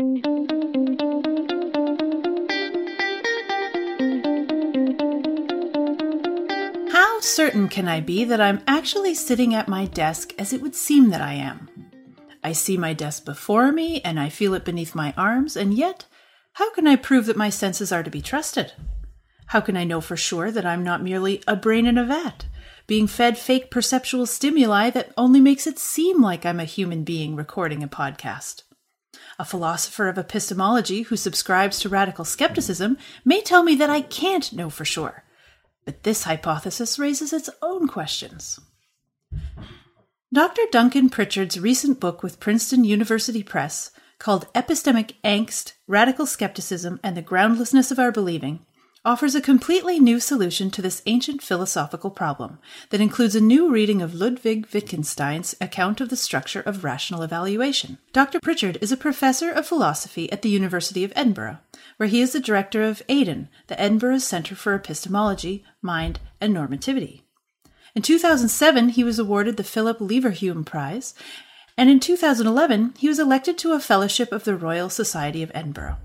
How certain can I be that I'm actually sitting at my desk as it would seem that I am? I see my desk before me and I feel it beneath my arms, and yet, how can I prove that my senses are to be trusted? How can I know for sure that I'm not merely a brain in a vat, being fed fake perceptual stimuli that only makes it seem like I'm a human being recording a podcast? A philosopher of epistemology who subscribes to radical skepticism may tell me that I can't know for sure. But this hypothesis raises its own questions. Dr. Duncan Pritchard's recent book with Princeton University Press, called Epistemic Angst, Radical Skepticism, and the Groundlessness of Our Believing, offers a completely new solution to this ancient philosophical problem that includes a new reading of Ludwig Wittgenstein's account of the structure of rational evaluation. Dr. Pritchard is a professor of philosophy at the University of Edinburgh, where he is the director of EDEN, the Edinburgh Centre for Epistemology, Mind, and Normativity. In 2007, he was awarded the Philip Leverhulme Prize, and in 2011, he was elected to a fellowship of the Royal Society of Edinburgh.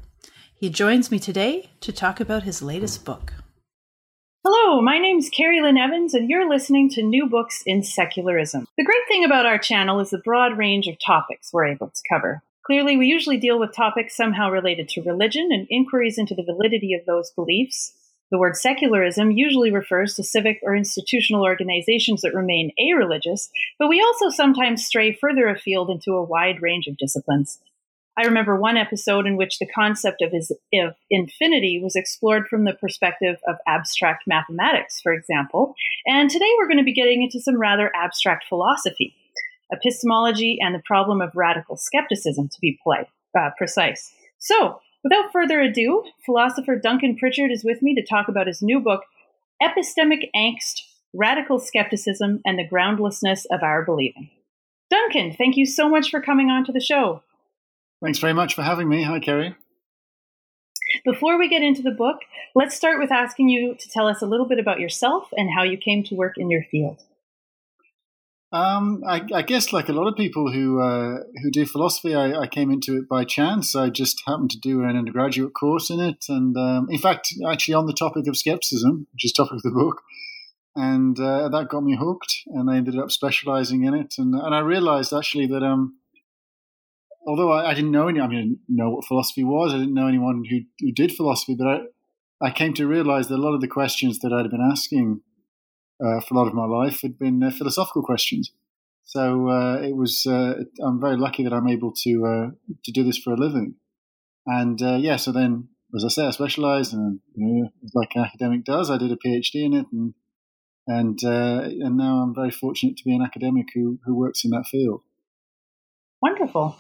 He joins me today to talk about his latest book. Hello, my name's Carrie Lynn Evans, and you're listening to New Books in Secularism. The great thing about our channel is the broad range of topics we're able to cover. Clearly, we usually deal with topics somehow related to religion and inquiries into the validity of those beliefs. The word secularism usually refers to civic or institutional organizations that remain a-religious, but we also sometimes stray further afield into a wide range of disciplines. I remember one episode in which the concept of, is, of infinity was explored from the perspective of abstract mathematics, for example. And today we're going to be getting into some rather abstract philosophy, epistemology, and the problem of radical skepticism, to be polite, uh, precise. So, without further ado, philosopher Duncan Pritchard is with me to talk about his new book, Epistemic Angst Radical Skepticism and the Groundlessness of Our Believing. Duncan, thank you so much for coming on to the show. Thanks very much for having me. Hi, Carrie. Before we get into the book, let's start with asking you to tell us a little bit about yourself and how you came to work in your field. Um, I, I, guess, like a lot of people who uh, who do philosophy, I, I, came into it by chance. I just happened to do an undergraduate course in it, and um, in fact, actually on the topic of skepticism, which is topic of the book, and uh, that got me hooked, and I ended up specializing in it, and, and I realized actually that um, although I, I, didn't know any, I mean, didn't know what philosophy was. I didn't know anyone who, who did philosophy, but I, I came to realize that a lot of the questions that I'd been asking uh, for a lot of my life had been uh, philosophical questions. So uh, it was. Uh, I'm very lucky that I'm able to uh, to do this for a living. And uh, yeah, so then, as I say, I specialised, and you know, like an academic does, I did a PhD in it, and and and now I'm very fortunate to be an academic who who works in that field. Wonderful.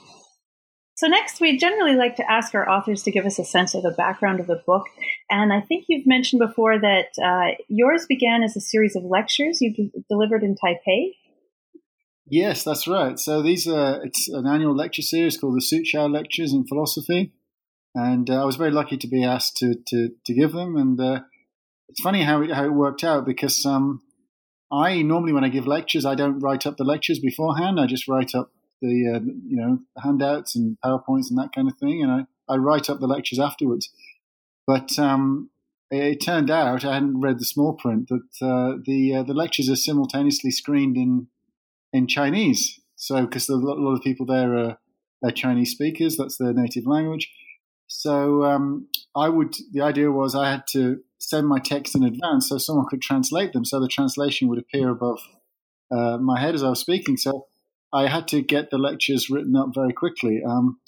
So, next, we generally like to ask our authors to give us a sense of the background of the book. And I think you've mentioned before that uh, yours began as a series of lectures you delivered in Taipei. Yes, that's right. So, these are it's an annual lecture series called the Soochow Lectures in Philosophy. And uh, I was very lucky to be asked to, to, to give them. And uh, it's funny how it, how it worked out because um, I normally, when I give lectures, I don't write up the lectures beforehand. I just write up the uh, you know handouts and powerpoints and that kind of thing, and I, I write up the lectures afterwards. But um, it turned out I hadn't read the small print that uh, the uh, the lectures are simultaneously screened in in Chinese. So because a lot of people there are, are, Chinese speakers, that's their native language. So um, I would the idea was I had to send my text in advance so someone could translate them, so the translation would appear above uh, my head as I was speaking. So I had to get the lectures written up very quickly. Um,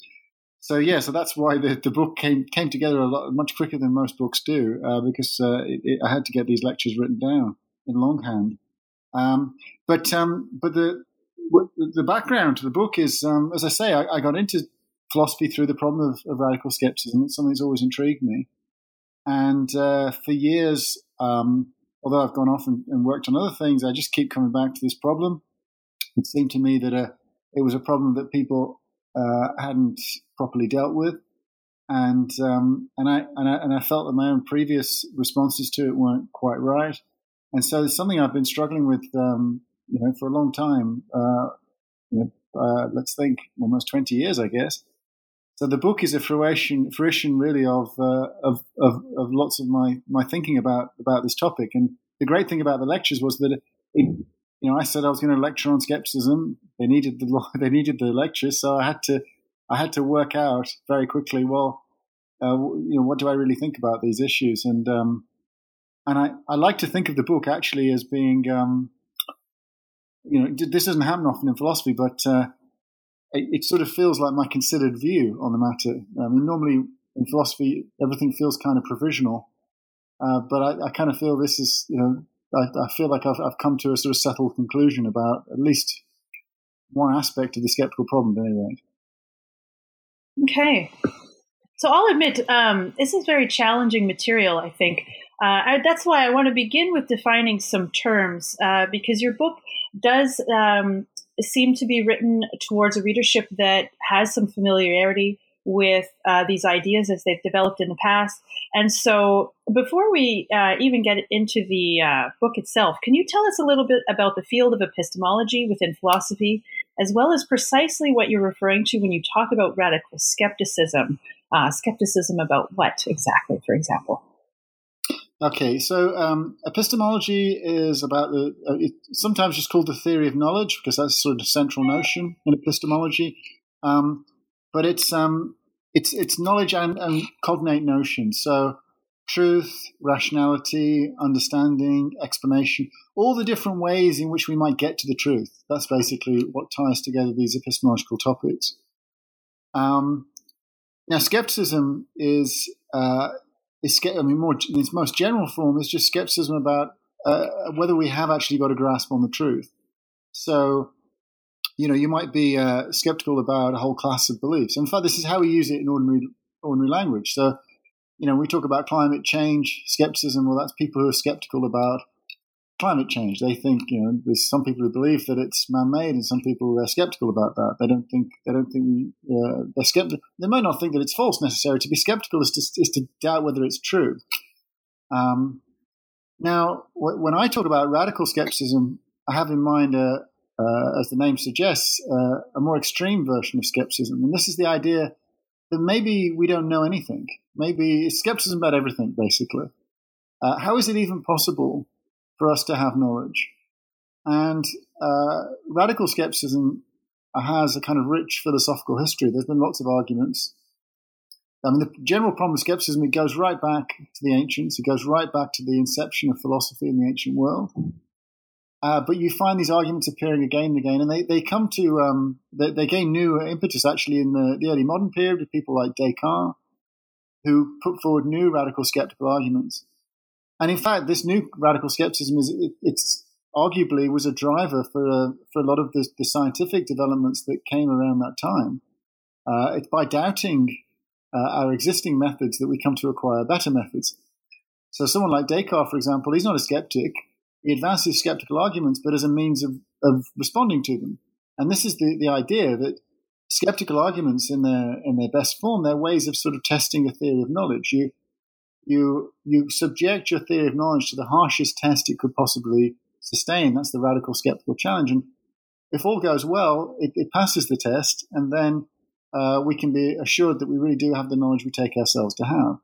so yeah, so that's why the, the book came came together a lot much quicker than most books do uh, because uh, it, it, I had to get these lectures written down in longhand. Um, but um, but the the background to the book is, um, as I say, I, I, got into philosophy through the problem of, of, radical skepticism. It's something that's always intrigued me, and uh, for years, um, although I've gone off and, and worked on other things, I just keep coming back to this problem it seemed to me that uh, it was a problem that people uh, hadn't properly dealt with, and um, and I, and I and I felt that my own previous responses to it weren't quite right, and so it's something I've been struggling with, um, you know, for a long time. Uh, you know, uh, let's think almost twenty years, I guess. so the book is a fruition, fruition really of, uh, of, of, of lots of my, my thinking about, about this topic. And the great thing about the lectures was that, it, you know, I said I was going to lecture on skepticism. They needed the, they needed the lectures. So I had to, I had to work out very quickly, well, uh, you know, what do I really think about these issues? And, um, and I, I like to think of the book actually as being, um, you know, this doesn't happen often in philosophy, but, uh, it, it, sort of feels like my considered view on the matter. I mean, normally in philosophy, everything feels kind of provisional, uh, but I, I, kind of feel this is, you know, I, I feel like I've, I've, come to a sort of settled conclusion about at least one aspect of the skeptical problem, at any rate. Okay. So I'll admit, um, this is very challenging material, I think. Uh, I, that's why I want to begin with defining some terms, uh, because your book does um, seem to be written towards a readership that has some familiarity with uh, these ideas as they've developed in the past. And so, before we uh, even get into the uh, book itself, can you tell us a little bit about the field of epistemology within philosophy, as well as precisely what you're referring to when you talk about radical skepticism? Uh, skepticism about what exactly, for example? Okay, so um, epistemology is about the, uh, it's sometimes just called the theory of knowledge because that's sort of the central notion in epistemology. Um, but it's um, it's it's knowledge and, and cognate notions. So truth, rationality, understanding, explanation, all the different ways in which we might get to the truth. That's basically what ties together these epistemological topics. Um, now, skepticism is uh, is I mean, more in its most general form is just skepticism about uh, whether we have actually got a grasp on the truth. So, you know, you might be uh, skeptical about a whole class of beliefs. In fact, this is how we use it in ordinary ordinary language. So, you know, we talk about climate change skepticism. Well, that's people who are skeptical about climate change. They think, you know, there's some people who believe that it's man-made, and some people are skeptical about that. They don't think they don't think uh, they're skeptical. They might not think that it's false necessarily. To be skeptical is to is to doubt whether it's true. Um, now, when I talk about radical skepticism, I have in mind, uh, uh, as the name suggests, uh, a more extreme version of skepticism, and this is the idea that maybe we don't know anything. Maybe it's skepticism about everything, basically. Uh, how is it even possible for us to have knowledge. And uh, radical skepticism has a kind of rich philosophical history. There's been lots of arguments. I mean, the general problem with skepticism, it goes right back to the ancients. It goes right back to the inception of philosophy in the ancient world. Uh, but you find these arguments appearing again and again, and they, they come to, um, they, they, gain new impetus actually in the, the early modern period with people like Descartes, who put forward new radical skeptical arguments. And in fact, this new radical skepticism is it, it's arguably was a driver for a, for a lot of the, the scientific developments that came around that time. Uh, it's by doubting uh, our existing methods that we come to acquire better methods. So, someone like Descartes, for example, he's not a skeptic. He advances skeptical arguments, but as a means of, of responding to them. And this is the, the idea that skeptical arguments, in their in their best form, they're ways of sort of testing a theory of knowledge. You you you subject your theory of knowledge to the harshest test it could possibly sustain. That's the radical skeptical challenge. And if all goes well, it, it passes the test, and then uh, we can be assured that we really do have the knowledge we take ourselves to have.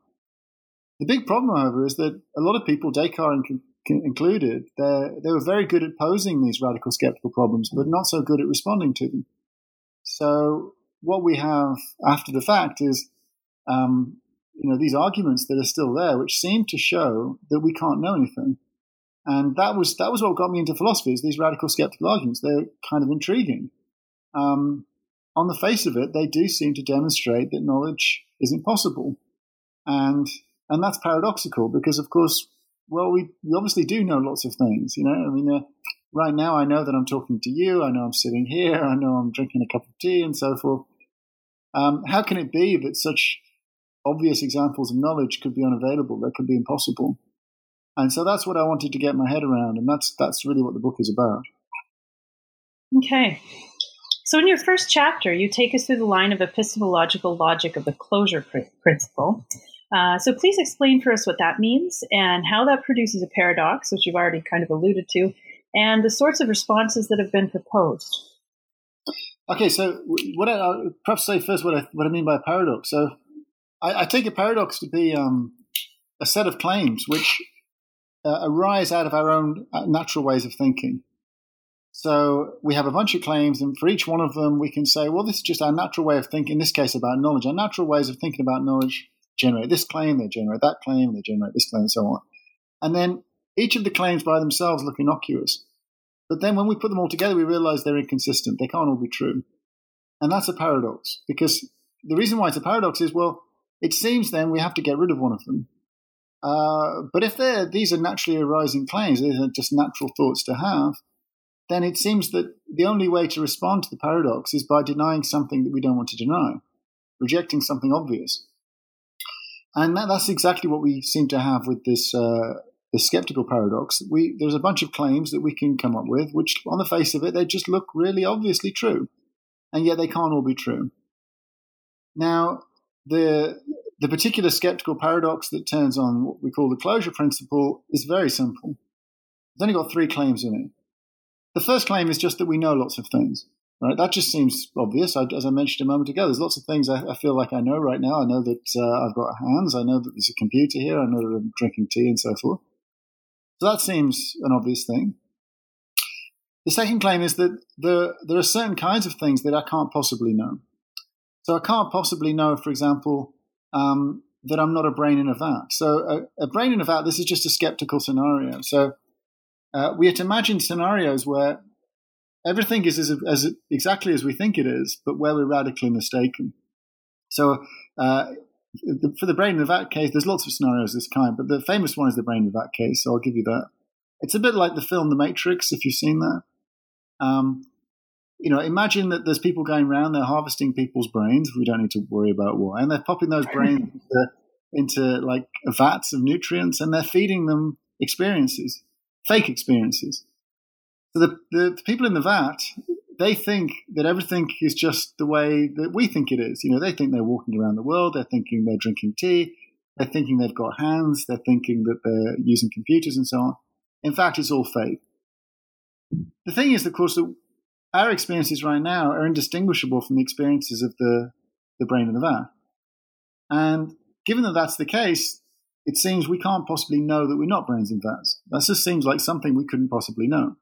The big problem, however, is that a lot of people, Descartes included, they were very good at posing these radical skeptical problems, but not so good at responding to them. So what we have after the fact is um, you know, these arguments that are still there, which seem to show that we can't know anything. And that was that was what got me into philosophy. Is these radical skeptical arguments? They're kind of intriguing. Um, on the face of it, they do seem to demonstrate that knowledge is impossible, and and that's paradoxical because, of course, well, we, we obviously do know lots of things. You know, I mean, uh, right now I know that I'm talking to you. I know I'm sitting here. I know I'm drinking a cup of tea, and so forth. Um, how can it be that such obvious examples of knowledge could be unavailable, that could be impossible. And so that's what I wanted to get my head around, and that's that's really what the book is about. Okay. So in your first chapter, you take us through the line of epistemological logic of the closure pr- principle. Uh, so please explain for us what that means and how that produces a paradox, which you've already kind of alluded to, and the sorts of responses that have been proposed. Okay, so what I I'll perhaps say first what I what I mean by a paradox. So I, I take a paradox to be um, a set of claims which uh, arise out of our own uh, natural ways of thinking. So we have a bunch of claims, and for each one of them, we can say, well, this is just our natural way of thinking. In this case, about knowledge. Our natural ways of thinking about knowledge generate this claim, they generate that claim, they generate this claim, and so on. And then each of the claims by themselves look innocuous. But then when we put them all together, we realize they're inconsistent. They can't all be true. And that's a paradox because the reason why it's a paradox is, well, it seems then we have to get rid of one of them. Uh, but if these are naturally arising claims, these are just natural thoughts to have, then it seems that the only way to respond to the paradox is by denying something that we don't want to deny, rejecting something obvious. And that, that's exactly what we seem to have with this uh, the skeptical paradox. We there's a bunch of claims that we can come up with, which on the face of it they just look really obviously true, and yet they can't all be true. Now, the the particular skeptical paradox that turns on what we call the closure principle is very simple. It's only got three claims in it. The first claim is just that we know lots of things. Right, that just seems obvious. I, as I mentioned a moment ago, there's lots of things I, I feel like I know right now. I know that uh, I've got hands. I know that there's a computer here. I know that I'm drinking tea and so forth. So that seems an obvious thing. The second claim is that there, there are certain kinds of things that I can't possibly know. So I can't possibly know, for example, um, that I'm not a brain in a vat. So a, a, brain in a vat, this is just a skeptical scenario. So uh, we had to imagine scenarios where everything is as, as, exactly as we think it is, but where we're radically mistaken. So uh, for the brain in a vat case, there's lots of scenarios of this kind, but the famous one is the brain in a vat case. So I'll give you that. It's a bit like the film The Matrix, if you've seen that. Um, you know, imagine that there's people going around, they're harvesting people's brains. We don't need to worry about why. And they're popping those brains into, into like vats of nutrients and they're feeding them experiences, fake experiences. So the, the people in the vat, they think that everything is just the way that we think it is. You know, they think they're walking around the world, they're thinking they're drinking tea, they're thinking they've got hands, they're thinking that they're using computers and so on. In fact, it's all fake. The thing is, of course, that our experiences right now are indistinguishable from the experiences of the, the brain in the vat. And given that that's the case, it seems we can't possibly know that we're not brains in vats. That just seems like something we couldn't possibly know.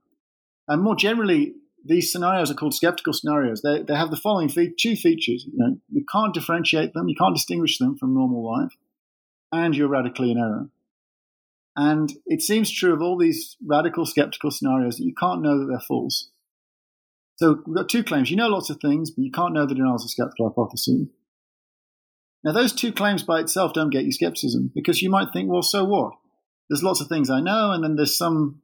And more generally, these scenarios are called skeptical scenarios. They, they have the following fe- two features. You, know, you can't differentiate them, you can't distinguish them from normal life, and you're radically in error. And it seems true of all these radical skeptical scenarios that you can't know that they're false. So we've got two claims. You know lots of things, but you can't know the denials of skeptical hypothesis. Now, those two claims by itself don't get you skepticism because you might think, well, so what? There's lots of things I know, and then there's some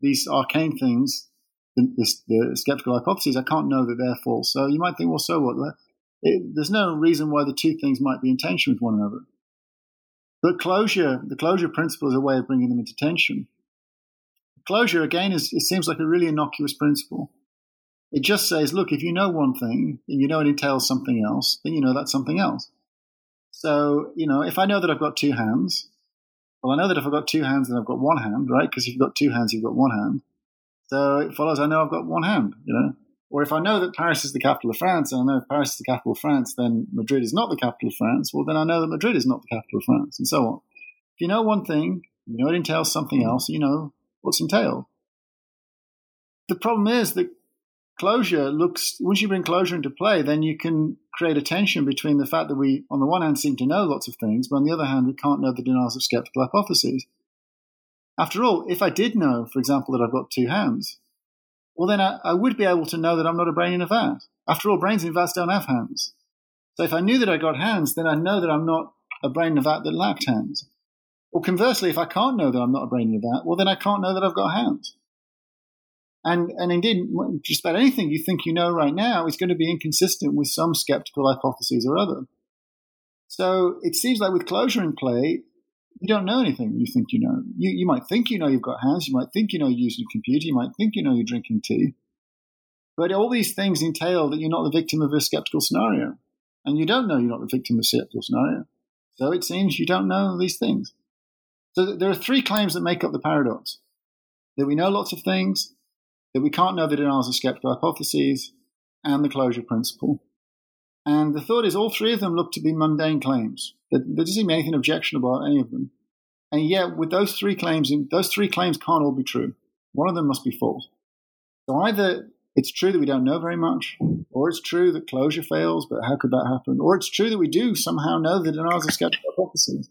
these arcane things the, the skeptical hypotheses, I can't know that they're false. So you might think, well, so what? It, there's no reason why the two things might be in tension with one another. But closure, the closure principle is a way of bringing them into tension. Closure, again, is, it seems like a really innocuous principle. It just says, look, if you know one thing and you know it entails something else, then you know that's something else. So, you know, if I know that I've got two hands, well, I know that if I've got two hands, then I've got one hand, right? Because if you've got two hands, you've got one hand. So it follows I know I've got one hand, you know. Or if I know that Paris is the capital of France, and I know if Paris is the capital of France, then Madrid is not the capital of France, well, then I know that Madrid is not the capital of France, and so on. If you know one thing, you know it entails something mm. else, you know what's entailed. The problem is that closure looks, once you bring closure into play, then you can create a tension between the fact that we, on the one hand, seem to know lots of things, but on the other hand, we can't know the denials of skeptical hypotheses. After all, if I did know, for example, that I've got two hands, well, then I, I would be able to know that I'm not a brain in a vat. After all, brains in vats don't have hands. So if I knew that I got hands, then I know that I'm not a brain in a vat that lacked hands. Or conversely, if I can't know that I'm not a brain in a vat, well, then I can't know that I've got hands. And, and indeed, just about anything you think you know right now is going to be inconsistent with some skeptical hypotheses or other. So it seems like with closure in play, you don't know anything you think you know. You, you might think you know you've got hands, you might think you know you're using a computer, you might think you know you're drinking tea. But all these things entail that you're not the victim of a skeptical scenario. And you don't know you're not the victim of a skeptical scenario. So it seems you don't know these things. So there are three claims that make up the paradox that we know lots of things, that we can't know the denials of skeptical hypotheses, and the closure principle. And the thought is all three of them look to be mundane claims. There, there doesn't seem anything objectionable about any of them. And yet, with those three claims, those three claims can't all be true. One of them must be false. So either it's true that we don't know very much, or it's true that closure fails, but how could that happen? Or it's true that we do somehow know the denials of skeptical hypotheses.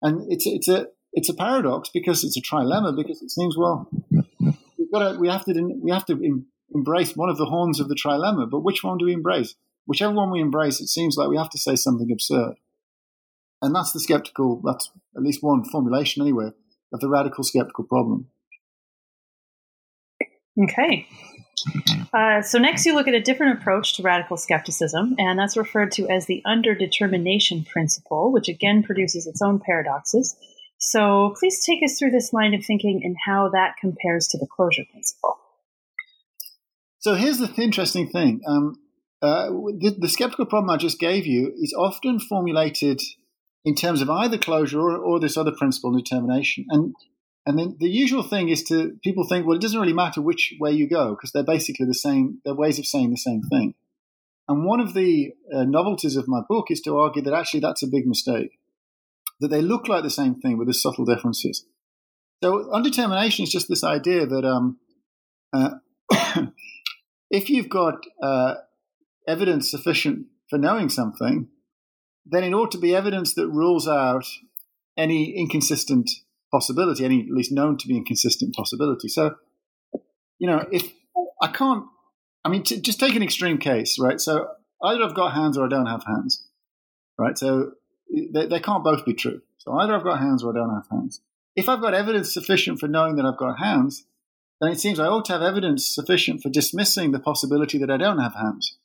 And it's it's a it's a paradox because it's a trilemma because it seems well we've got to, we have to we have to embrace one of the horns of the trilemma, but which one do we embrace? Whichever one we embrace, it seems like we have to say something absurd. And that's the skeptical, that's at least one formulation anyway, of the radical skeptical problem. Okay. Uh, so next you look at a different approach to radical skepticism, and that's referred to as the underdetermination principle, which again produces its own paradoxes. So please take us through this line of thinking and how that compares to the closure principle. So here's the interesting thing. Um, uh, the, the, skeptical problem I just gave you is often formulated in terms of either closure or, or this other principle, determination. And and then the usual thing is to people think, well, it doesn't really matter which way you go because they're basically the same. They're ways of saying the same thing. And one of the uh, novelties of my book is to argue that actually that's a big mistake. That they look like the same thing with the subtle differences. So undetermination is just this idea that um, uh, if you've got uh, evidence sufficient for knowing something, then it ought to be evidence that rules out any inconsistent possibility, any at least known to be inconsistent possibility. So, you know, if I can't, I mean, just take an extreme case, right? So either I've got hands or I don't have hands, right? So eh, they, they can't both be true. So either I've got hands or I don't have hands. If I've got evidence sufficient for knowing that I've got hands, then it seems I ought to have evidence sufficient for dismissing the possibility that I don't have hands.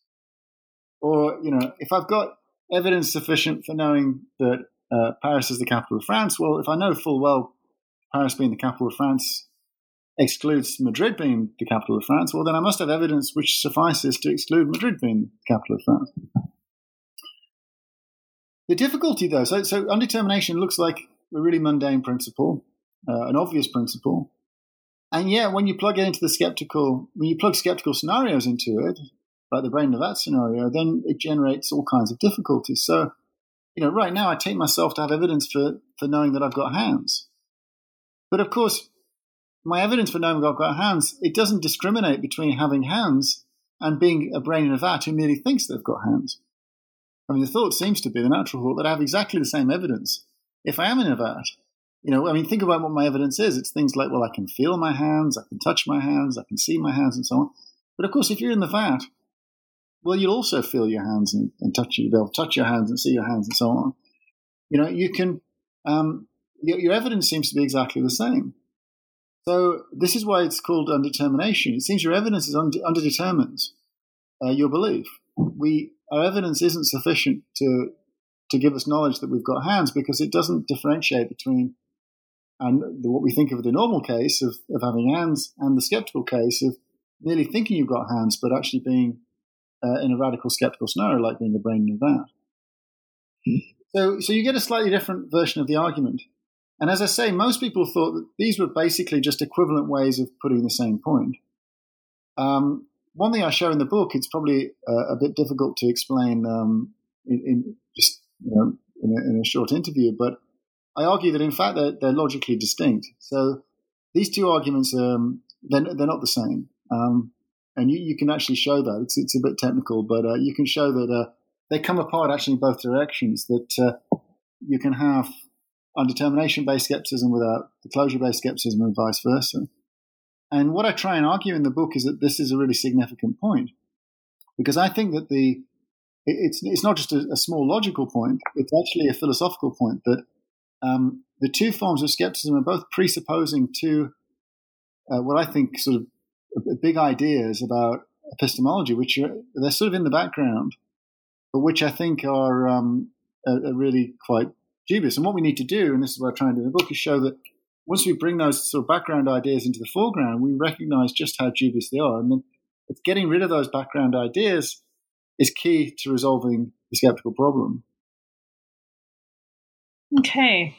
Or, you know, if I've got evidence sufficient for knowing that uh, Paris is the capital of France, well, if I know full well Paris being the capital of France excludes Madrid being the capital of France, well, then I must have evidence which suffices to exclude Madrid being the capital of France. The difficulty, though, so, so undetermination looks like a really mundane principle, uh, an obvious principle. And yet, when you plug it into the skeptical, when you plug skeptical scenarios into it, like the brain of that scenario, then it generates all kinds of difficulties. So, you know, right now I take myself to have evidence for, for knowing that I've got hands. But of course, my evidence for knowing I've got hands, it doesn't discriminate between having hands and being a brain in a vat who merely thinks they've got hands. I mean, the thought seems to be the natural thought that I have exactly the same evidence if I am in a vat. You know, I mean, think about what my evidence is. It's things like, well, I can feel my hands, I can touch my hands, I can see my hands, and so on. But of course, if you're in the vat, well, you'll also feel your hands and, and touch you. You'll touch your hands and see your hands and so on. You know, you can um, your, your evidence seems to be exactly the same. So this is why it's called undetermination. It seems your evidence is under, underdetermines uh, your belief. We our evidence isn't sufficient to to give us knowledge that we've got hands because it doesn't differentiate between and what we think of the normal case of, of having hands and the skeptical case of merely thinking you've got hands but actually being uh, in a radical skeptical scenario like being a brain in a vat. So, so you get a slightly different version of the argument. And as I say, most people thought that these were basically just equivalent ways of putting the same point. Um, one thing I show in the book, it's probably uh, a bit difficult to explain um, in, in, just you know in a, in a, short interview, but I argue that in fact they're, they're logically distinct. So these two arguments, um, they're, they're not the same, um, and you, you can actually show that. It's, it's a bit technical, but uh, you can show that uh, they come apart actually in both directions. That uh, you can have undetermination based skepticism without the closure based skepticism and vice versa. And what I try and argue in the book is that this is a really significant point because I think that the it's it's not just a, a small logical point; it's actually a philosophical point that um, the two forms of skepticism are both presupposing two uh, what I think sort of big ideas about epistemology, which are they're sort of in the background, but which I think are, um, are, are really quite dubious. And what we need to do, and this is what I try and do in the book, is show that once we bring those sort of background ideas into the foreground, we recognize just how dubious they are. And then it's getting rid of those background ideas is key to resolving the skeptical problem. Okay.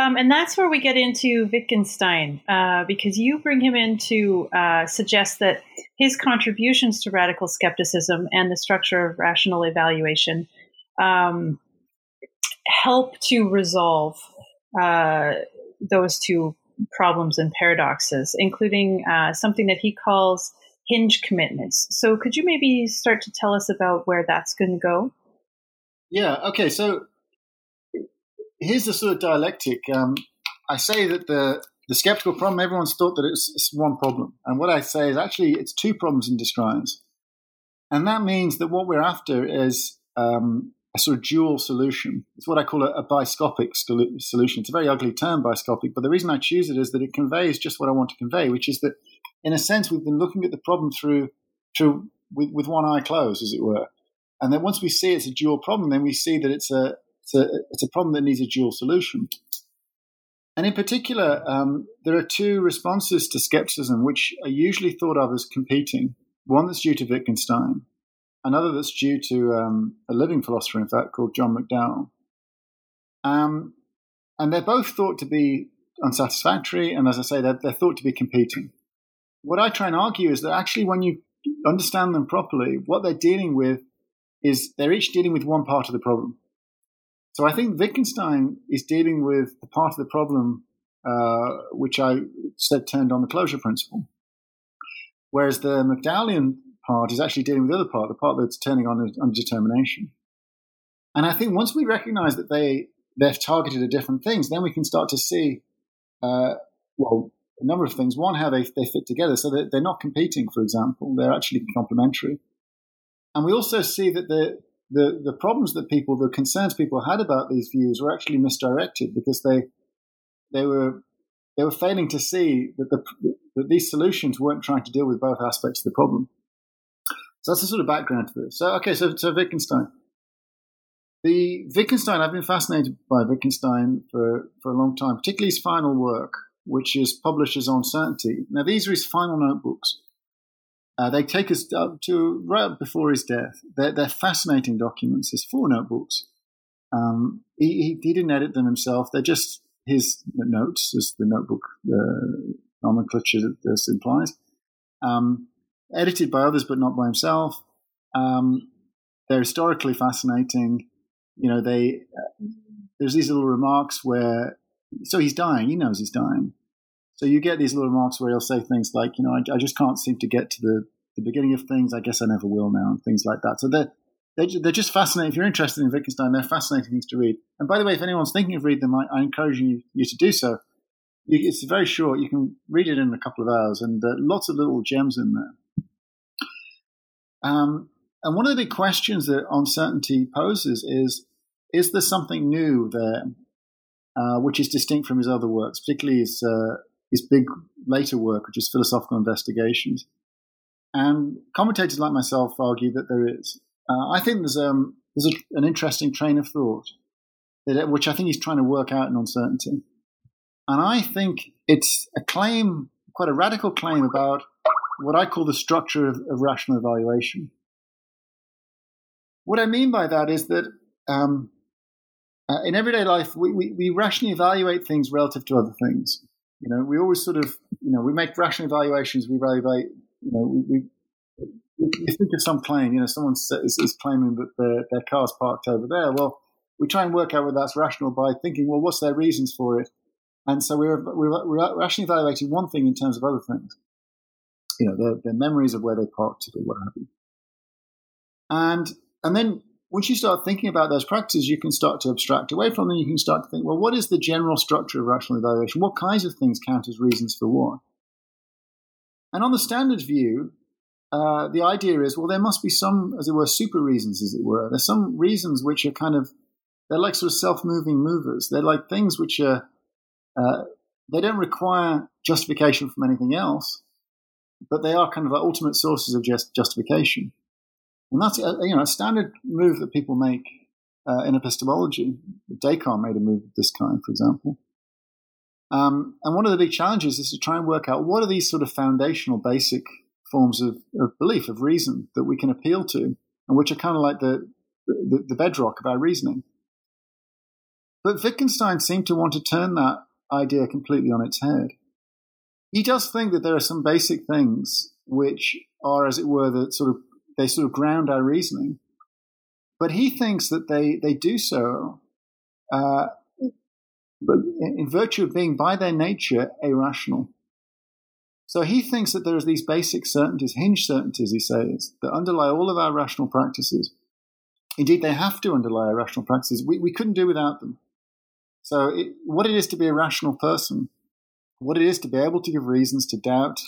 Um, and that's where we get into Wittgenstein, uh, because you bring him in to uh, suggest that his contributions to radical skepticism and the structure of rational evaluation um, help to resolve uh, those two problems and paradoxes, including uh, something that he calls hinge commitments. So, could you maybe start to tell us about where that's going to go? Yeah. Okay. So, here's the sort of dialectic. Um, I say that the the skeptical problem, everyone's thought that it's, it's, one problem. And what I say is actually it's two problems in disguise. And that means that what we're after is um, a sort of dual solution. It's what I call a, a biscopic solution. It's a very ugly term, biscopic, but the reason I choose it is that it conveys just what I want to convey, which is that in a sense we've been looking at the problem through through with, with one eye closed, as it were. And then once we see it's a dual problem, then we see that it's a it's a, it's a problem that needs a dual solution. And in particular, um, there are two responses to skepticism which are usually thought of as competing. One that's due to Wittgenstein, another that's due to um, a living philosopher, in fact, called John McDowell. Um, and they're both thought to be unsatisfactory, and as I say, they're, they're thought to be competing. What I try and argue is that actually, when you understand them properly, what they're dealing with is they're each dealing with one part of the problem. So I think Wittgenstein is dealing with the part of the problem uh, which I said turned on the closure principle, whereas the McDowellian part is actually dealing with the other part, the part that's turning on on determination. And I think once we recognise that they they're targeted at different things, then we can start to see, uh, well, a number of things. One, how they they fit together, so that they're not competing. For example, they're actually complementary. And we also see that the the, the problems that people, the concerns people had about these views were actually misdirected because they they were they were failing to see that the that these solutions weren't trying to deal with both aspects of the problem. So that's the sort of background to this. So okay, so so Wittgenstein. The Wittgenstein, I've been fascinated by Wittgenstein for, for a long time, particularly his final work, which is Publishers as On Certainty. Now, these are his final notebooks. Uh, they take us up to right before his death. They're, they're fascinating documents. There's four notebooks. Um, he, he, didn't edit them himself. They're just his notes, as the notebook uh, nomenclature this implies. Um, edited by others, but not by himself. Um, they're historically fascinating. You know, they uh, there's these little remarks where so he's dying. He knows he's dying. So you get these little remarks where he'll say things like, you know, I, I, just can't seem to get to the, the beginning of things. I guess I never will now, and things like that. So they're, they're, they're just fascinating. If you're interested in Wittgenstein, they're fascinating things to read. And by the way, if anyone's thinking of reading them, I, I encourage you, you to do so. It's very short. You can read it in a couple of hours, and uh, lots of little gems in there. Um, and one of the big questions that On Certainty poses is: Is there something new there, uh, which is distinct from his other works, particularly his uh, his big later work, which is philosophical investigations. And commentators like myself argue that there is. Uh, I think there's, um, there's a, an interesting train of thought, that, which I think he's trying to work out in On Certainty. And I think it's a claim, quite a radical claim about what I call the structure of, of rational evaluation. What I mean by that is that um, uh, in everyday life, we, we, we rationally evaluate things relative to other things. You know, we always sort of, you know, we make rational evaluations. We evaluate, you know, we, we, we think of some claim. You know, someone is, is claiming that their, their car's parked over there. Well, we try and work out whether that's rational by thinking, well, what's their reasons for it? And so we're, we're, we're rationally evaluating one thing in terms of other things. You know, their, their memories of where they parked it or what have you. And, and then once you start thinking about those practices, you can start to abstract away from them. You can start to think, well, what is the general structure of rational evaluation? What kinds of things count as reasons for what? And on the standard view, uh, the idea is, well, there must be some, as it were, super reasons, as it were. There's some reasons which are kind of, they're like sort of self-moving movers. They're like things which are, uh, they don't require justification from anything else, but they are kind of like ultimate sources of just justification. And that's a, you know a standard move that people make uh, in epistemology. Descartes made a move of this kind, for example. Um, and one of the big challenges is to try and work out what are these sort of foundational, basic forms of, of belief, of reason that we can appeal to, and which are kind of like the, the, the bedrock of our reasoning. But Wittgenstein seemed to want to turn that idea completely on its head. He does think that there are some basic things which are, as it were, the sort of they sort of ground our reasoning. But he thinks that they they do so, uh, in virtue of being by their nature irrational. So he thinks that there are these basic certainties, hinge certainties, he says, that underlie all of our rational practices. Indeed, they have to underlie our rational practices. We, we couldn't do without them. So, it, what it is to be a rational person, what it is to be able to give reasons to doubt,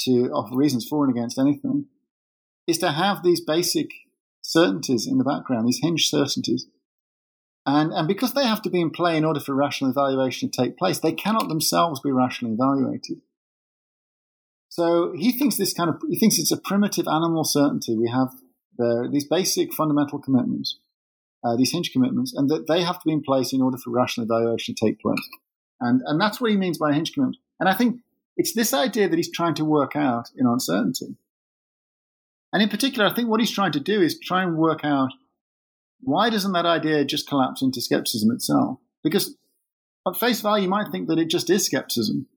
to offer reasons for and against anything, is to have these basic certainties in the background, these hinge certainties. And, and because they have to be in play in order for rational evaluation to take place, they cannot themselves be rationally evaluated. So he thinks this kind of he thinks it's a primitive animal certainty. We have the, these basic fundamental commitments, uh, these hinge commitments, and that they have to be in place in order for rational evaluation to take place. And and that's what he means by hinge commitment. And I think it's this idea that he's trying to work out in On Certainty. And in particular, I think what he's trying to do is try and work out why doesn't that idea just collapse into skepticism itself? Because at face value, you might think that it just is skepticism.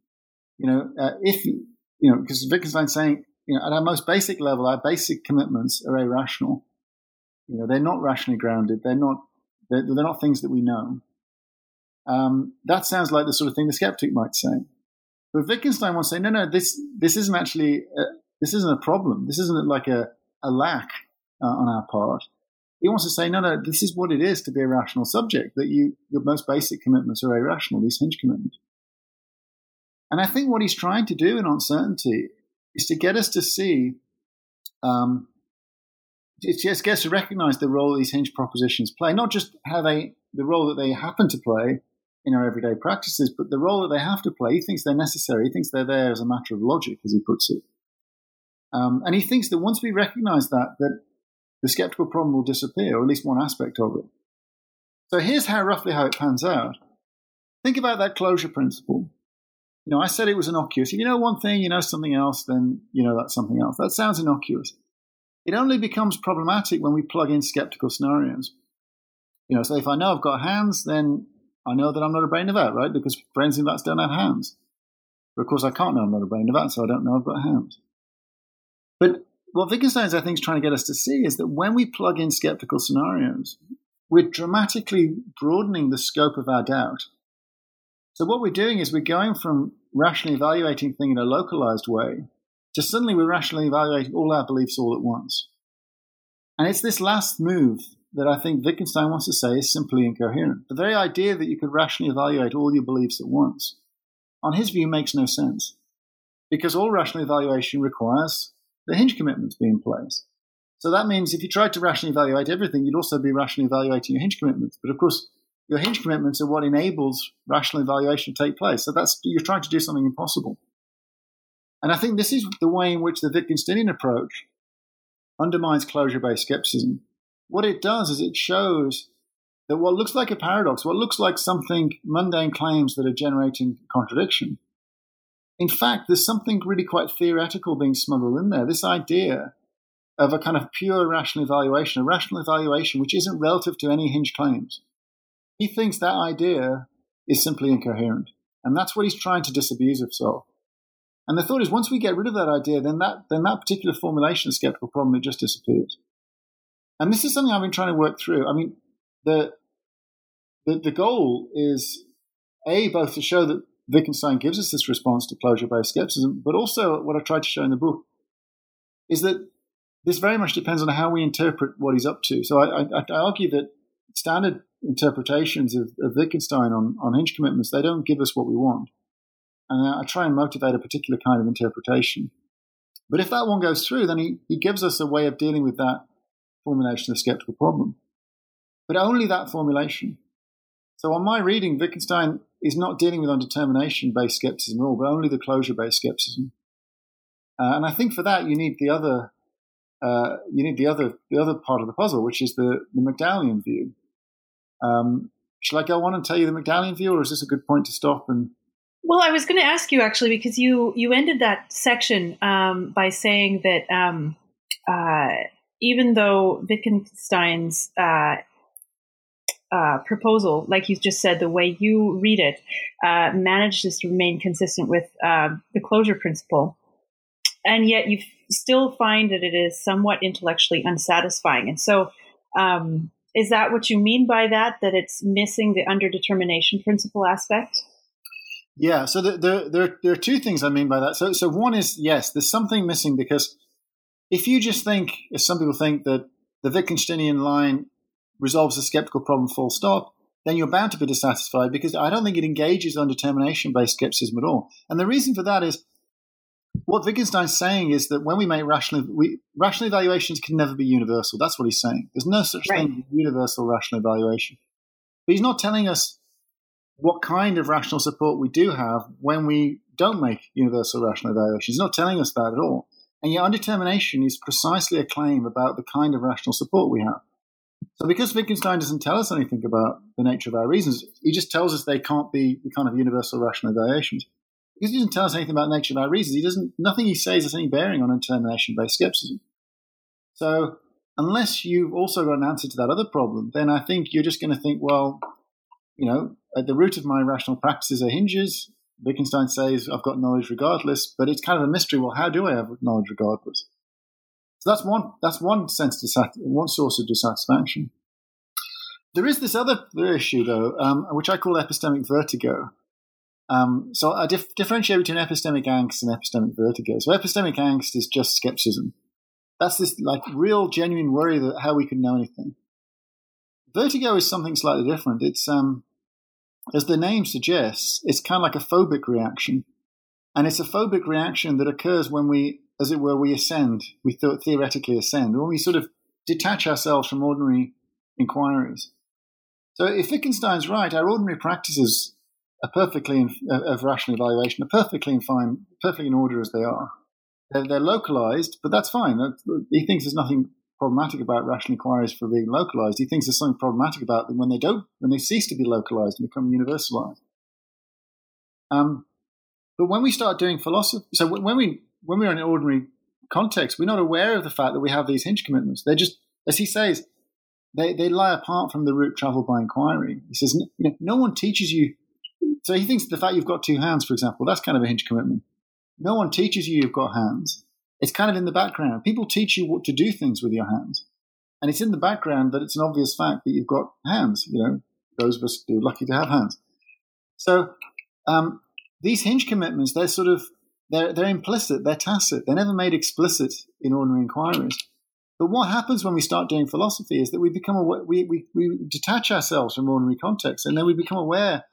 You know, uh, if you know, because Wittgenstein's saying, you know, at our most basic level, our basic commitments are irrational. You know, they're not rationally grounded. They're not, they're, they're not things that we know. Um, that sounds like the sort of thing the skeptic might say. But Wittgenstein wants to say, no, no, this, this isn't actually, a, this isn't a problem. This isn't like a, a lack uh, on our part. He wants to say, no, no, this is what it is to be a rational subject, that you, your most basic commitments are irrational, these hinge commitments. And I think what he's trying to do in On Certainty is to get us to see, um, it just gets to recognize the role these hinge propositions play, not just how they, the role that they happen to play in our everyday practices, but the role that they have to play. He thinks they're necessary. He thinks they're there as a matter of logic, as he puts it. Um, and he thinks that once we recognize that, that the skeptical problem will disappear, or at least one aspect of it. So here's how roughly how it pans out. Think about that closure principle you know, I said it was innocuous. If you know one thing, you know something else, then you know that's something else. That sounds innocuous. It only becomes problematic when we plug in skeptical scenarios. You know, so if I know I've got hands, then I know that I'm not a brain of that, right? Because brains in vats don't have hands. But of course, I can't know I'm not a brain of so I don't know I've got hands. But what Wittgenstein's, I think, is trying to get us to see is that when we plug in skeptical scenarios, we're dramatically broadening the scope of our doubt so what we're doing is we're going from rationally evaluating things in a localized way to suddenly we're rationally evaluating all our beliefs all at once. And it's this last move that I think Wittgenstein wants to say is simply incoherent. The very idea that you could rationally evaluate all your beliefs at once, on his view, makes no sense. Because all rational evaluation requires the hinge commitments being in place. So that means if you tried to rationally evaluate everything, you'd also be rationally evaluating your hinge commitments. But of course, your hinge commitments are what enables rational evaluation to take place. So that's you're trying to do something impossible. And I think this is the way in which the Wittgensteinian approach undermines closure-based skepticism. What it does is it shows that what looks like a paradox, what looks like something mundane claims that are generating contradiction, in fact, there's something really quite theoretical being smuggled in there. This idea of a kind of pure rational evaluation, a rational evaluation which isn't relative to any hinge claims. He thinks that idea is simply incoherent. And that's what he's trying to disabuse of so. And the thought is once we get rid of that idea, then that then that particular formulation of skeptical problem it just disappears. And this is something I've been trying to work through. I mean, the the, the goal is a both to show that Wittgenstein gives us this response to closure-based skepticism, but also what I tried to show in the book is that this very much depends on how we interpret what he's up to. So I, I, I argue that standard interpretations of, of Wittgenstein on, on hinge commitments, they don't give us what we want. And I try and motivate a particular kind of interpretation. But if that one goes through, then he, he gives us a way of dealing with that formulation of skeptical problem. But only that formulation. So on my reading, Wittgenstein is not dealing with undetermination based skepticism at all, but only the closure based skepticism. Uh, and I think for that you need the other uh, you need the other the other part of the puzzle, which is the, the Mcdowellian view, um, shall I go on and tell you the Mcdowellian view, or is this a good point to stop and? Well, I was going to ask you actually because you you ended that section um, by saying that um, uh, even though Wittgenstein's uh, proposal, like you just said, the way you read it, uh, manages to remain consistent with uh, the closure principle. and yet you still find that it is somewhat intellectually unsatisfying. And so, um, is that what you mean by that? That it's missing the underdetermination principle aspect? Yeah. So there, there, there, there are two things I mean by that. So, so one is yes, there's something missing because if you just think, as some people think, that the Wittgensteinian line resolves the skeptical problem full stop, then you're bound to be dissatisfied because I don't think it engages underdetermination based skepticism at all. And the reason for that is what Wittgenstein's saying is that when we make rational, we, rational evaluations can never be universal. That's what he's saying. There's no such right. thing as universal rational evaluation. But he's not telling us what kind of rational support we do have when we don't make universal rational evaluations. He's not telling us that at all. And yet, underdetermination is precisely a claim about the kind of rational support we have. So, because Wittgenstein doesn't tell us anything about the nature of our reasons, he just tells us they can't be the kind of universal rational evaluations. Because he doesn't tell us anything about the nature of our reasons, he doesn't. Nothing he says has any bearing on determination-based skepticism. So, unless you've also got an answer to that other problem, then I think you're just going to think, well, you know, at the root of my rational practices are hinges. Wittgenstein says I've got knowledge regardless, but it's kind of a mystery. Well, how do I have knowledge regardless? So that's one that's one sense of one source of dissatisfaction. There is this other issue though, um, which I call epistemic vertigo. Um, so I dif- differentiate between epistemic angst and epistemic vertigo. So epistemic angst is just skepticism. That's this like real genuine worry that how we can know anything. Vertigo is something slightly different. It's um, as the name suggests, it's kind of like a phobic reaction, and it's a phobic reaction that occurs when we, as it were, we ascend. We th- theoretically ascend when we sort of detach ourselves from ordinary inquiries. So if Wittgenstein's right, our ordinary practices are perfectly in, of rational evaluation are perfectly in fine, perfectly in order as they are. They're, they're localized, but that's fine. He thinks there's nothing problematic about rational inquiries for being localized. He thinks there's something problematic about them when they don't, when they cease to be localized and become universalized. Um, but when we start doing philosophy, so when we when we're in an ordinary context, we're not aware of the fact that we have these hinge commitments. They're just, as he says, they, they lie apart from the route traveled by inquiry. He says, you know, no one teaches you so he thinks the fact you've got two hands, for example, that's kind of a hinge commitment. No one teaches you you've got hands. It's kind of in the background. People teach you what to do things with your hands. And it's in the background that it's an obvious fact that you've got hands. You know, those of us who are lucky to have hands. So um, these hinge commitments, they're sort of they're they're implicit, they're tacit, they're never made explicit in ordinary inquiries. But what happens when we start doing philosophy is that we become aware, we, we, we detach ourselves from ordinary context, and then we become aware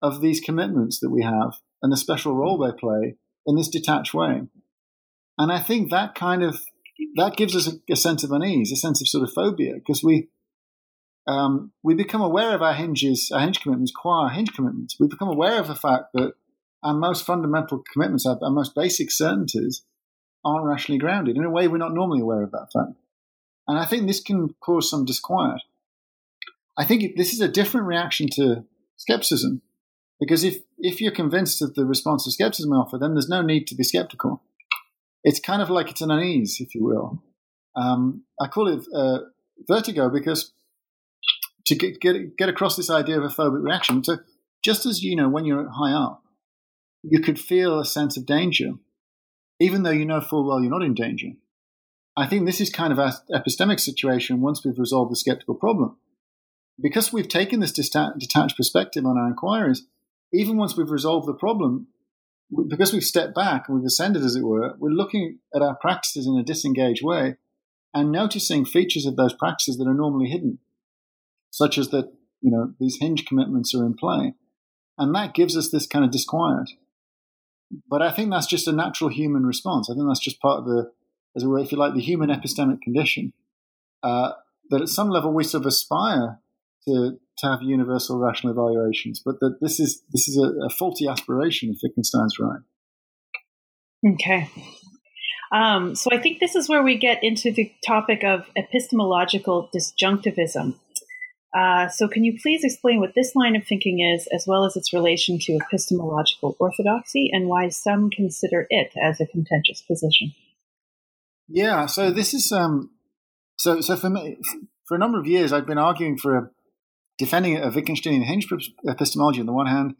of these commitments that we have and the special role they play in this detached way. And I think that kind of that gives us a, a sense of unease, a sense of sort of phobia, because we um, we become aware of our hinges, our hinge commitments, qua hinge commitments. We become aware of the fact that our most fundamental commitments, our, our most basic certainties, aren't rationally grounded in a way we're not normally aware of that fact. And I think this can cause some disquiet. I think this is a different reaction to skepticism. Because if, if you're convinced of the response to skepticism offer, then there's no need to be skeptical. It's kind of like it's an unease, if you will. Um, I call it uh, vertigo because to get, get, get across this idea of a phobic reaction, to just as you know when you're high up, you could feel a sense of danger, even though you know full well you're not in danger. I think this is kind of an epistemic situation once we've resolved the skeptical problem. Because we've taken this detached perspective on our inquiries, even once we've resolved the problem, because we've stepped back and we've ascended, as it were, we're looking at our practices in a disengaged way and noticing features of those practices that are normally hidden, such as that, you know, these hinge commitments are in play. And that gives us this kind of disquiet. But I think that's just a natural human response. I think that's just part of the, as it were, if you like, the human epistemic condition. Uh, that at some level we sort of aspire to to have universal rational evaluations, but that this is this is a, a faulty aspiration if Wittgenstein's right. Okay. Um, so I think this is where we get into the topic of epistemological disjunctivism. Uh, so can you please explain what this line of thinking is, as well as its relation to epistemological orthodoxy, and why some consider it as a contentious position? Yeah. So this is um. So so for me, for a number of years, I've been arguing for a defending a Wittgensteinian hinge epistemology on the one hand,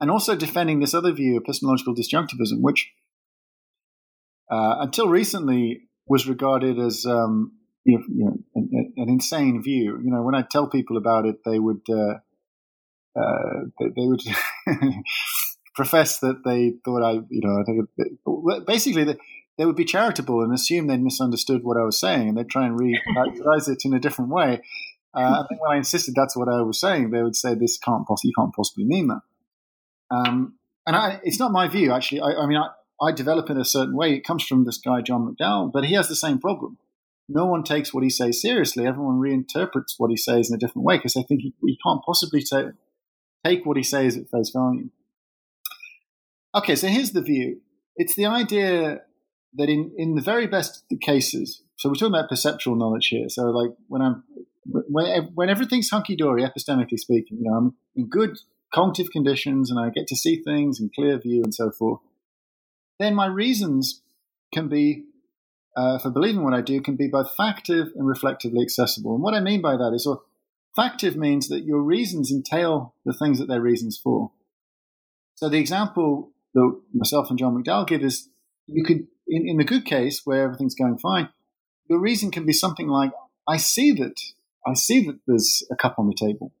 and also defending this other view, epistemological disjunctivism, which uh, until recently was regarded as um, you know, an, an, insane view. You know, when I tell people about it, they would uh, uh, they, would profess that they thought I, you know, I think basically they, they would be charitable and assume they'd misunderstood what I was saying, and they'd try and re-characterize it in a different way. Uh, and when I insisted that's what I was saying, they would say, "This can't possibly, you can't possibly mean that." Um, and I, it's not my view, actually. I, I mean, I, I develop in a certain way. It comes from this guy John McDowell, but he has the same problem. No one takes what he says seriously. Everyone reinterprets what he says in a different way because they think he, can't possibly take take what he says at face value. Okay, so here's the view. It's the idea that in, in the very best cases, so we're talking about perceptual knowledge here. So like when I'm when, when everything's hunky dory, epistemically speaking, you know, I'm in good cognitive conditions and I get to see things in clear view and so forth, then my reasons can be, uh, for believing what I do, can be both factive and reflectively accessible. And what I mean by that is, well, factive means that your reasons entail the things that they're reasons for. So the example that myself and John McDowell give is you could, in, in the good case where everything's going fine, your reason can be something like, I see that, I see that there's a cup on the table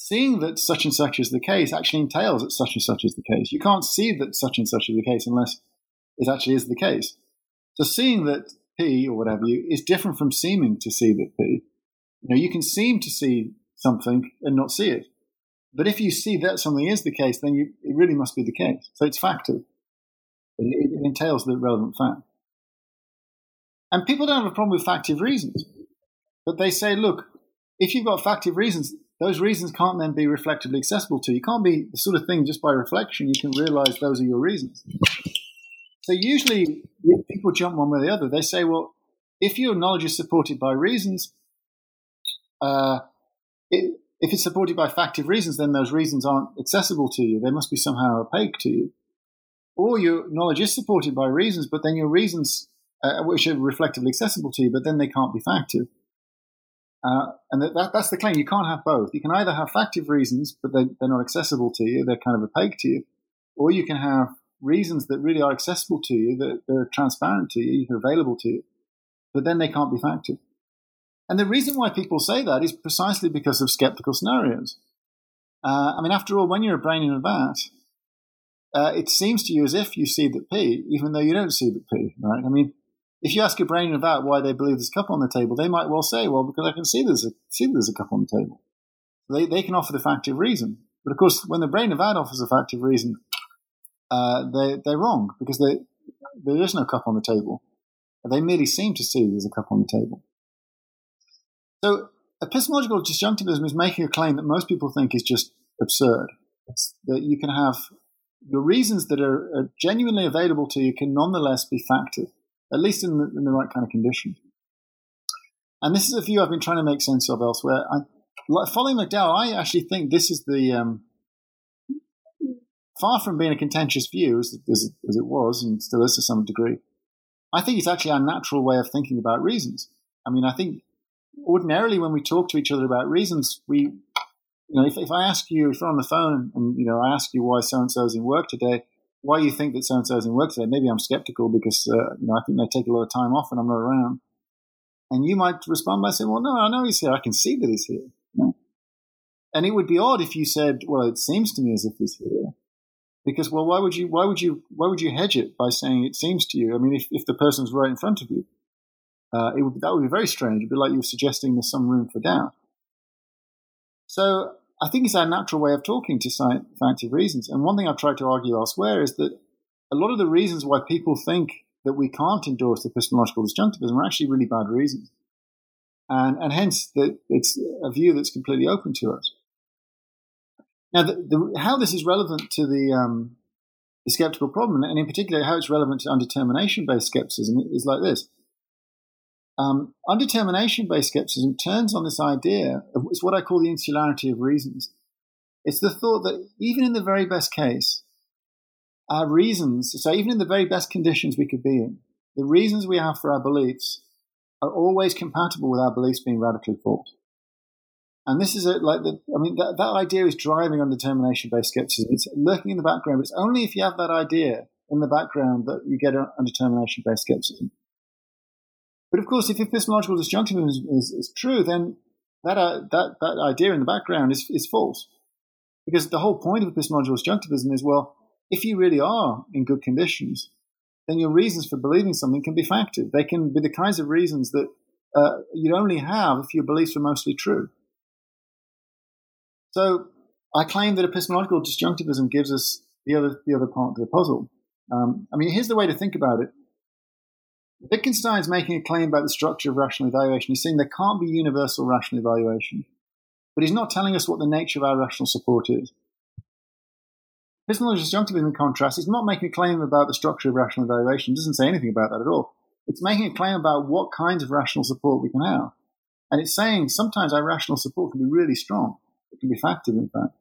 seeing that such and such is the case actually entails that such and such is the case. You can't see that such and such is the case unless it actually is the case. So seeing that P or whatever you is different from seeming to see that P. You know, you can seem to see something and not see it. But if you see that something is the case, then you, it really must be the case. So it's factive. It, it entails the relevant fact. And people don't have a problem with factive reasons. But they say, look, if you've got factive reasons, those reasons can't then be reflectively accessible to you. You can't be the sort of thing just by reflection you can realize those are your reasons. So usually people jump one way or the other. They say, well, if your knowledge is supported by reasons, uh, it, if it's supported by factive reasons, then those reasons aren't accessible to you. They must be somehow opaque to you. Or your knowledge is supported by reasons, but then your reasons, uh, which are reflectively accessible to you, but then they can't be factive. Uh, and that, that, that's the claim. You can't have both. You can either have factive reasons, but they, they're not accessible to you, they're kind of opaque to you, or you can have reasons that really are accessible to you, that they're transparent to you, they're available to you, but then they can't be factive. And the reason why people say that is precisely because of skeptical scenarios. Uh, I mean, after all, when you're a brain in a vat, uh, it seems to you as if you see the P, even though you don't see the P, right? I mean, if you ask a brain in a vat why they believe there's a cup on the table, they might well say, well, because I can see there's a, see there's a cup on the table. They, they can offer the factive reason. But of course, when the brain in a vat offers a factive reason, uh, they, they're wrong because they, there is no cup on the table. They merely seem to see there's a cup on the table. So epistemological disjunctivism is making a claim that most people think is just absurd. It's that you can have your reasons that are, are genuinely available to you can nonetheless be factive at least in the, in the right kind of condition. And this is a view I've been trying to make sense of elsewhere. I, following McDowell, I actually think this is the um, far from being a contentious view as, as, as, it was and still is to some degree. I think it's actually our natural way of thinking about reasons. I mean, I think ordinarily when we talk to each other about reasons, we, you know, if, if I ask you, if you're on the phone and you know I ask you why so and so is in work today, why you think that so and so is in work today. Maybe I'm skeptical because uh, you know I think they take a lot of time off and I'm not around. And you might respond by saying, "Well, no, I know he's here. I can see that he's here." You know? And it would be odd if you said, "Well, it seems to me as if he's here," because well, why would you? Why would you? Why would you hedge it by saying it seems to you? I mean, if if the person's right in front of you, uh, it would, that would be very strange. It'd be like you were suggesting there's some room for doubt. So I think it's our natural way of talking to scientific reasons. And one thing I've tried to argue elsewhere is that a lot of the reasons why people think that we can't endorse epistemological disjunctivism are actually really bad reasons. And, and hence, that it's a view that's completely open to us. Now, the, the, how this is relevant to the, um, the skeptical problem, and in particular how it's relevant to underdetermination based skepticism, is like this. Um, underdetermination based skepticism turns on this idea of it's what I call the insularity of reasons. It's the thought that even in the very best case, our reasons, so even in the very best conditions we could be in, the reasons we have for our beliefs are always compatible with our beliefs being radically false. And this is a, like the, I mean, that, that idea is driving underdetermination based skepticism. It's lurking in the background. It's only if you have that idea in the background that you get underdetermination based skepticism. But of course, if epistemological disjunctivism is, is, is true, then that, uh, that, that idea in the background is, is false. Because the whole point of epistemological disjunctivism is well, if you really are in good conditions, then your reasons for believing something can be factive. They can be the kinds of reasons that uh, you'd only have if your beliefs were mostly true. So I claim that epistemological disjunctivism gives us the other, the other part of the puzzle. Um, I mean, here's the way to think about it. Wittgenstein's making a claim about the structure of rational evaluation. He's saying there can't be universal rational evaluation, but he's not telling us what the nature of our rational support is. Epistemological disjunctivism, in contrast, is not making a claim about the structure of rational evaluation. It doesn't say anything about that at all. It's making a claim about what kinds of rational support we can have. And it's saying sometimes our rational support can be really strong. It can be factive, in fact.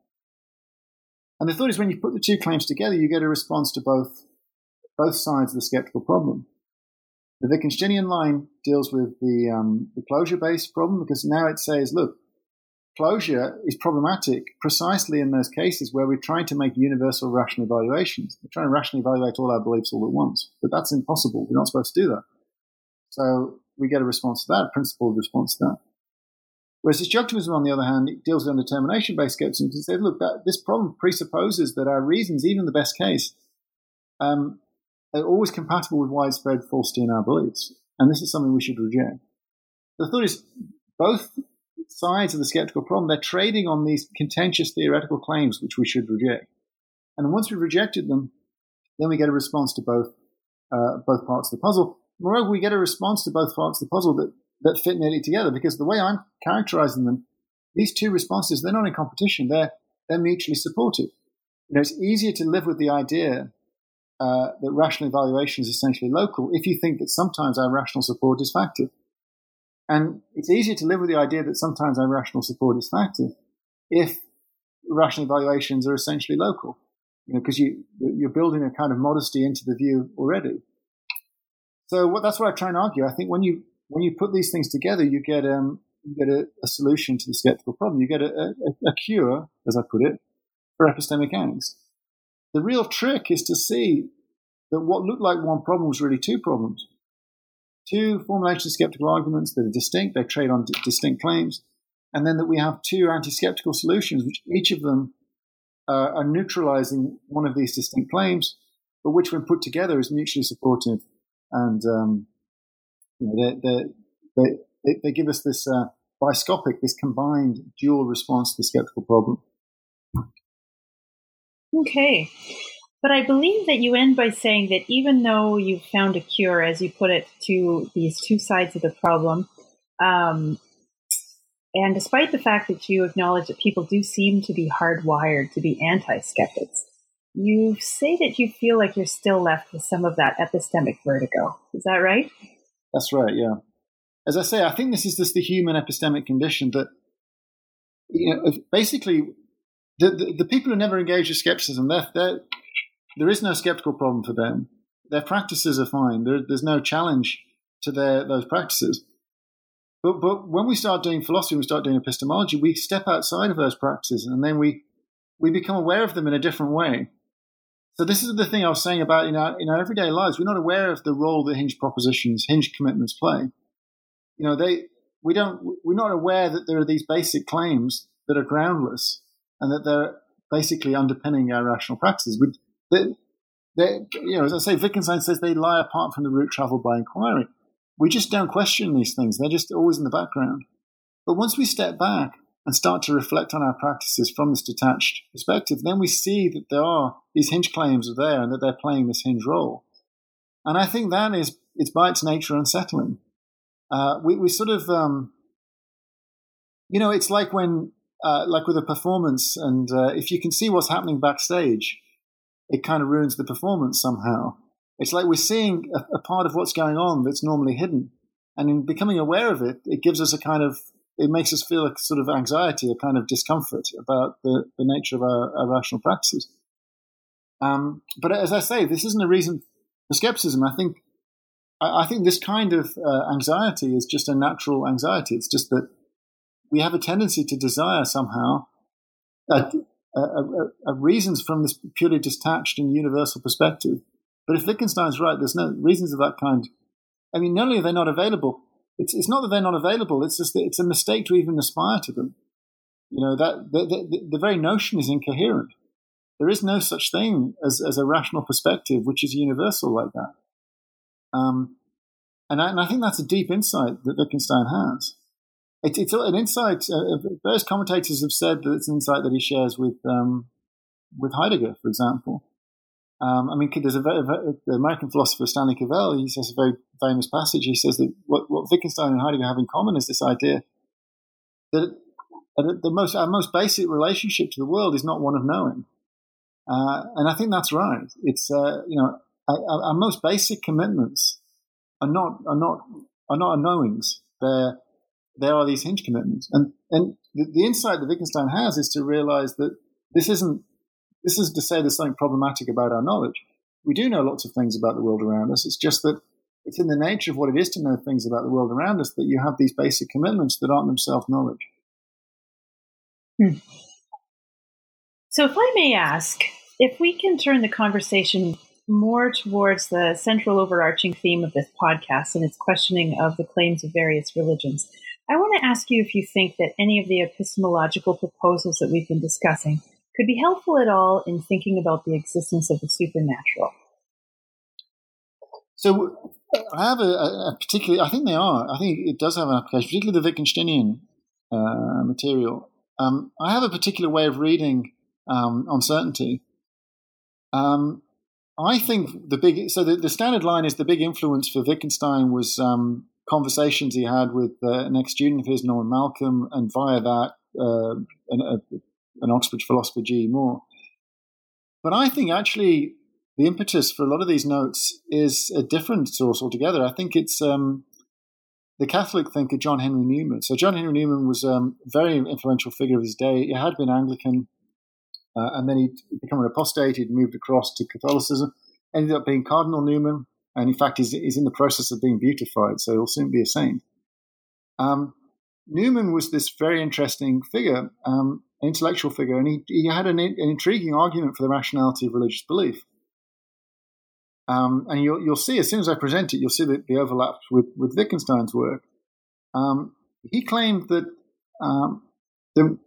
And the thought is when you put the two claims together, you get a response to both, both sides of the skeptical problem. The Wittgensteinian line deals with the, um, the closure based problem because now it says, look, closure is problematic precisely in those cases where we're trying to make universal rational evaluations. We're trying to rationally evaluate all our beliefs all at once, but that's impossible. We're not supposed to do that. So we get a response to that, a principled response to that. Whereas disjunctivism, on the other hand, it deals with underdetermination based skepticism and says, look, that, this problem presupposes that our reasons, even the best case, um, are always compatible with widespread falsity in our beliefs. And this is something we should reject. The thought is both sides of the skeptical problem, they're trading on these contentious theoretical claims which we should reject. And once we've rejected them, then we get a response to both uh, both parts of the puzzle. Moreover, we get a response to both parts of the puzzle that, that fit nearly together because the way I'm characterizing them, these two responses, they're not in competition, they're, they're mutually supportive. You know, it's easier to live with the idea uh, that rational evaluation is essentially local if you think that sometimes our rational support is factive. And it's easier to live with the idea that sometimes our rational support is factive if rational evaluations are essentially local, you know, because you, you're building a kind of modesty into the view already. So what, that's what I try and argue. I think when you when you put these things together, you get um, you get a, a solution to the skeptical problem. You get a, a, a, cure, as I put it, for epistemic angst. The real trick is to see that what looked like one problem was really two problems. Two formulations of skeptical arguments that are distinct, they trade on d- distinct claims, and then that we have two anti skeptical solutions, which each of them uh, are neutralizing one of these distinct claims, but which, when put together, is mutually supportive. And um, you know, they, they, they, they, give us this uh, biscopic, this combined dual response to the skeptical problem. Okay. But I believe that you end by saying that even though you've found a cure, as you put it, to these two sides of the problem, um, and despite the fact that you acknowledge that people do seem to be hardwired to be anti skeptics, you say that you feel like you're still left with some of that epistemic vertigo. Is that right? That's right, yeah. As I say, I think this is just the human epistemic condition that, you know, basically, the, the, the people who never engage with skepticism, they're, they're, there is no skeptical problem for them. Their practices are fine. There, there's no challenge to their those practices. But but when we start doing philosophy, we start doing epistemology, we step outside of those practices, and then we we become aware of them in a different way. So this is the thing I was saying about in our in our everyday lives. We're not aware of the role that hinge propositions, hinge commitments play. You know, they we don't we're not aware that there are these basic claims that are groundless and that they're basically underpinning our rational practices. We, they, they, you know, as I say, Wittgenstein says they lie apart from the route traveled by inquiry. We just don't question these things. They're just always in the background. But once we step back and start to reflect on our practices from this detached perspective, then we see that there are these hinge claims are there and that they're playing this hinge role. And I think that is, it's by its nature unsettling. Uh, we, we sort of, um, you know, it's like when, uh, like with a performance, and uh, if you can see what's happening backstage, it kind of ruins the performance somehow. It's like we're seeing a, a, part of what's going on that's normally hidden. And in becoming aware of it, it gives us a kind of, it makes us feel a sort of anxiety, a kind of discomfort about the, the nature of our, our rational practices. Um, but as I say, this isn't a reason for skepticism. I think, I, I think this kind of uh, anxiety is just a natural anxiety. It's just that we have a tendency to desire somehow uh, reasons from this purely detached and universal perspective. But if Wittgenstein's right, there's no reasons of that kind. I mean, not only are they not available, it's, it's not that they're not available, it's just that it's a mistake to even aspire to them. You know, that the, the, the very notion is incoherent. There is no such thing as, as a rational perspective which is universal like that. Um, and, I, and I think that's a deep insight that Wittgenstein has. It, it's an insight. Uh, various commentators have said that it's an insight that he shares with um, with Heidegger, for example. Um, I mean, there's a very, the American philosopher Stanley Cavell. He says a very famous passage. He says that what, what Wittgenstein and Heidegger have in common is this idea that the most our most basic relationship to the world is not one of knowing, uh, and I think that's right. It's uh, you know our, our, most basic commitments are not are not are not knowings. They're there are these hinge commitments. And, and the, the insight that Wittgenstein has is to realize that this isn't, this is to say there's something problematic about our knowledge. We do know lots of things about the world around us. It's just that it's in the nature of what it is to know things about the world around us that you have these basic commitments that aren't themselves knowledge. Hmm. So, if I may ask, if we can turn the conversation more towards the central overarching theme of this podcast and its questioning of the claims of various religions, I want to ask you if you think that any of the epistemological proposals that we've been discussing could be helpful at all in thinking about the existence of the supernatural. So I have a, a particular, I think they are, I think it does have an application, particularly the Wittgensteinian uh, material. Um, I have a particular way of reading um, On Certainty. Um, I think the big, so the, the, standard line is the big influence for Wittgenstein was um, conversations he had with uh, an ex student of his, Norman Malcolm, and via that, uh, an, a, an, Oxford philosopher, G. Moore. But I think actually the impetus for a lot of these notes is a different source altogether. I think it's um, the Catholic thinker John Henry Newman. So John Henry Newman was a um, very influential figure of his day. He had been Anglican, uh, and then he'd become an apostate. He'd moved across to Catholicism. Ended up being Cardinal Newman, and in fact, he's, he's in the process of being beatified, so he'll soon be a saint. Um, Newman was this very interesting figure, um, an intellectual figure, and he, he had an, an, intriguing argument for the rationality of religious belief. Um, and you'll, you'll see, as soon as I present it, you'll see the, the overlap with, with Wittgenstein's work. Um, he claimed that um, the,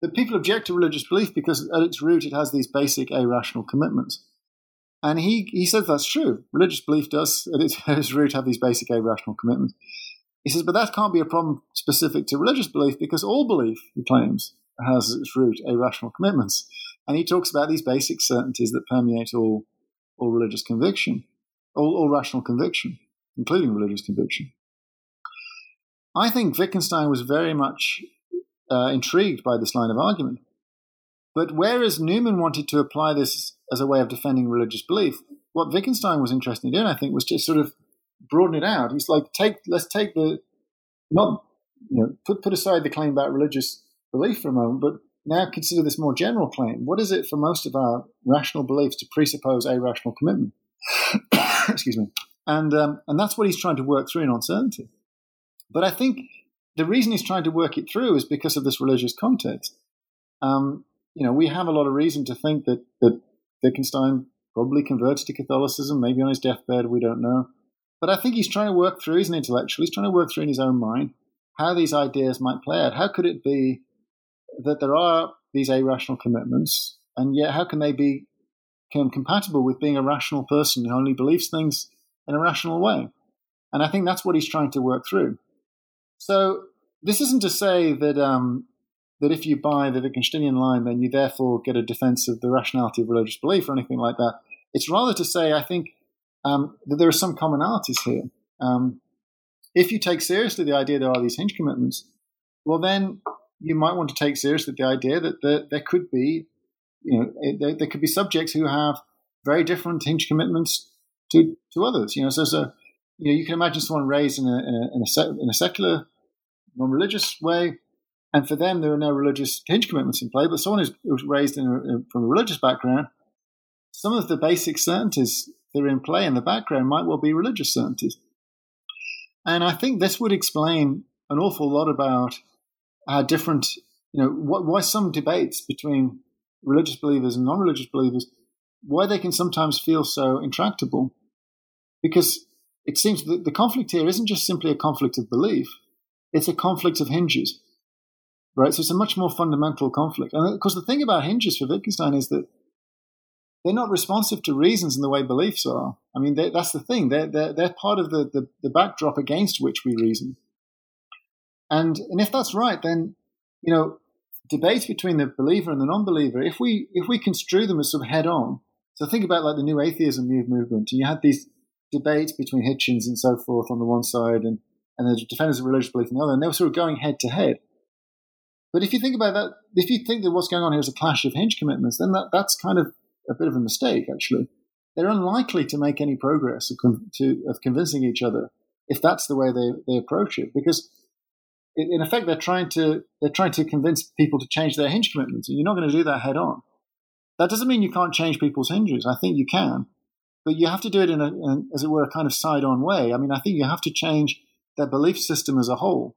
the people object to religious belief because at its root it has these basic irrational commitments. And he, he says that's true. Religious belief does, at its, at its root, have these basic irrational commitments. He says, but that can't be a problem specific to religious belief because all belief, he claims, has its root irrational commitments. And he talks about these basic certainties that permeate all, all religious conviction, all, all rational conviction, including religious conviction. I think Wittgenstein was very much uh, intrigued by this line of argument. But whereas Newman wanted to apply this as a way of defending religious belief. What Wittgenstein was interested in doing, I think, was just sort of broaden it out. He's like, take let's take the not you know put put aside the claim about religious belief for a moment, but now consider this more general claim. What is it for most of our rational beliefs to presuppose a rational commitment? Excuse me. And um, and that's what he's trying to work through in On Certainty. But I think the reason he's trying to work it through is because of this religious context. Um, you know, we have a lot of reason to think that that Wittgenstein probably converts to Catholicism, maybe on his deathbed, we don't know. But I think he's trying to work through, he's an intellectual, he's trying to work through in his own mind how these ideas might play out. How could it be that there are these irrational commitments, and yet how can they be compatible with being a rational person who only believes things in a rational way? And I think that's what he's trying to work through. So this isn't to say that um, that if you buy the Wittgensteinian line, then you therefore get a defense of the rationality of religious belief or anything like that. It's rather to say, I think, um, that there are some commonalities here. Um, if you take seriously the idea there are these hinge commitments, well, then you might want to take seriously the idea that there, there could be, you know, eh, there, there, could be subjects who have very different hinge commitments to, to others. You know, so, so you know, you can imagine someone raised in a, in a, in a, in a secular, non-religious way and for them, there are no religious hinge commitments in play. But someone who's, raised in a, from a religious background, some of the basic certainties that are in play in the background might well be religious certainties. And I think this would explain an awful lot about how different, you know, why some debates between religious believers and non religious believers why they can sometimes feel so intractable. Because it seems that the conflict here isn't just simply a conflict of belief, it's a conflict of hinges. Right? So it's a much more fundamental conflict. And of course, the thing about hinges for Wittgenstein is that they're not responsive to reasons in the way beliefs are. I mean, they, that's the thing. They're, they're, they're part of the, the, the backdrop against which we reason. And, and if that's right, then, you know, debates between the believer and the non-believer, if we, if we construe them as sort of head on, so think about like the new atheism movement, and you had these debates between Hitchens and so forth on the one side and, and the defenders of religious belief on the other, and they were sort of going head to head. But if you think about that, if you think that what's going on here is a clash of hinge commitments, then that, that's kind of a bit of a mistake, actually. They're unlikely to make any progress of, to, of convincing each other if that's the way they, they approach it, because in effect they're trying to they're trying to convince people to change their hinge commitments, and you're not going to do that head on. That doesn't mean you can't change people's hinges. I think you can, but you have to do it in a, in, as it were, a kind of side on way. I mean, I think you have to change their belief system as a whole.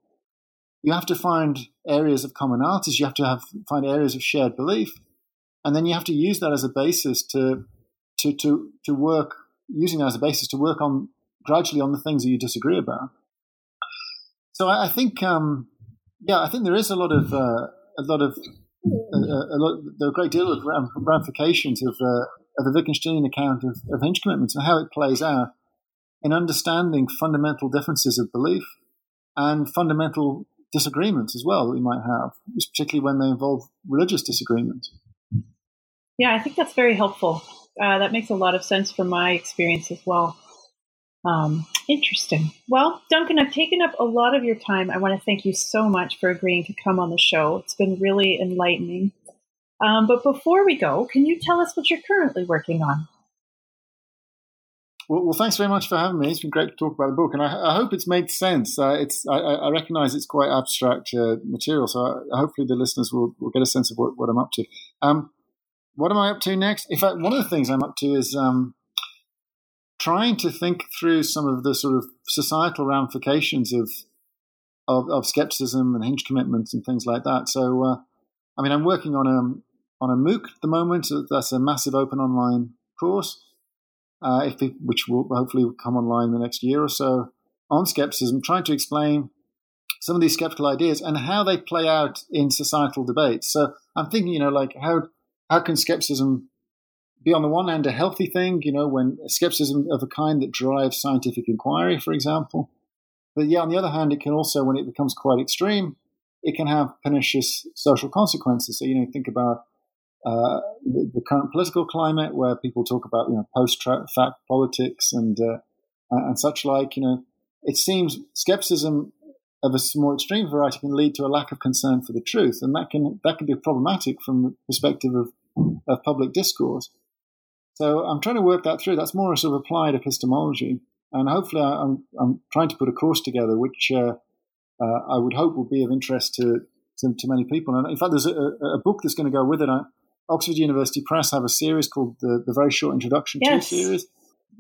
You have to find areas of commonalities. You have to have find areas of shared belief, and then you have to use that as a basis to to to to work using that as a basis to work on gradually on the things that you disagree about. So I, think, um, yeah, I think there is a lot of uh, a lot of a, a, lot, there are a great deal of ramifications of, uh, of the Wittgensteinian account of, of hinge commitments and how it plays out in understanding fundamental differences of belief and fundamental disagreements as well that we might have, particularly when they involve religious disagreements. Yeah, I think that's very helpful. Uh, that makes a lot of sense from my experience as well. Um, interesting. Well, Duncan, I've taken up a lot of your time. I want to thank you so much for agreeing to come on the show. It's been really enlightening. Um, but before we go, can you tell us what you're currently working on? Well, well, thanks very much for having me. It's been great to talk about the book, and I, I hope it's made sense. Uh, it's I, I, recognise it's quite abstract uh, material, so I, hopefully the listeners will, will get a sense of what, what I'm up to. Um, what am I up to next? In fact, one of the things I'm up to is um, trying to think through some of the sort of societal ramifications of of, of skepticism and hinge commitments and things like that. So, uh, I mean, I'm working on a on a MOOC at the moment. That's a massive open online course, uh, it, which will hopefully come online in the next year or so on skepticism, trying to explain some of these skeptical ideas and how they play out in societal debates. So I'm thinking, you know, like how how can skepticism be on the one hand a healthy thing, you know, when skepticism of a kind that drives scientific inquiry, for example. But yeah, on the other hand, it can also, when it becomes quite extreme, it can have pernicious social consequences. So, you know, think about uh, the, the, current political climate where people talk about, you know, post-fact politics and, uh, and such like, you know, it seems skepticism of a more extreme variety can lead to a lack of concern for the truth. And that can, that can be problematic from the perspective of, of public discourse. So I'm trying to work that through. That's more a sort of applied epistemology, and hopefully I'm, I'm trying to put a course together which uh, uh, I would hope will be of interest to, to, to many people. And in fact, there's a, a book that's going to go with it. Oxford University Press have a series called the, the Very Short Introduction yes. to series.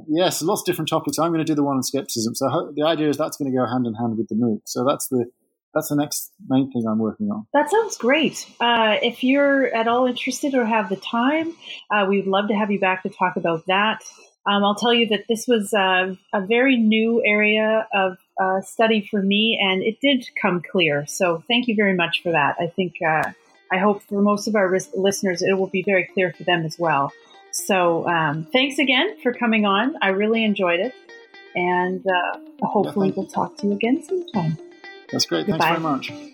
Yes, lots of different topics. I'm going to do the one on skepticism. So the idea is that's going to go hand in hand with the MOOC. So that's the that's the next main thing I'm working on. That sounds great. Uh, if you're at all interested or have the time, uh, we would love to have you back to talk about that. Um, I'll tell you that this was uh, a very new area of uh, study for me, and it did come clear. So thank you very much for that. I think uh, I hope for most of our ris- listeners, it will be very clear for them as well. So um, thanks again for coming on. I really enjoyed it, and uh, hopefully yeah, we'll talk to you again sometime. That's great. Goodbye. Thanks very much.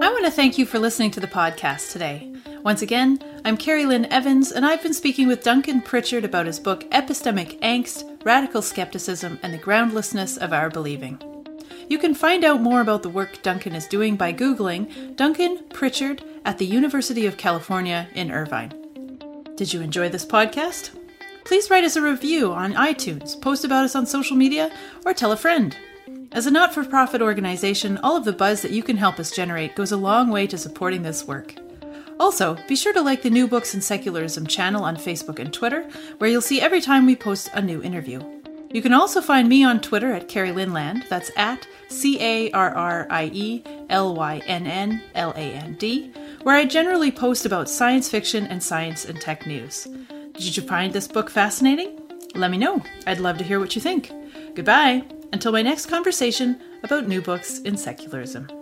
I want to thank you for listening to the podcast today. Once again, I'm Carrie Lynn Evans, and I've been speaking with Duncan Pritchard about his book Epistemic Angst Radical Skepticism and the Groundlessness of Our Believing. You can find out more about the work Duncan is doing by Googling Duncan Pritchard at the University of California in Irvine. Did you enjoy this podcast? Please write us a review on iTunes, post about us on social media, or tell a friend. As a not for profit organization, all of the buzz that you can help us generate goes a long way to supporting this work. Also, be sure to like the New Books in Secularism channel on Facebook and Twitter, where you'll see every time we post a new interview. You can also find me on Twitter at Carrie Lynnland, that's at C A R R I E L Y N N L A N D, where I generally post about science fiction and science and tech news. Did you find this book fascinating? Let me know. I'd love to hear what you think. Goodbye. Until my next conversation about new books in secularism.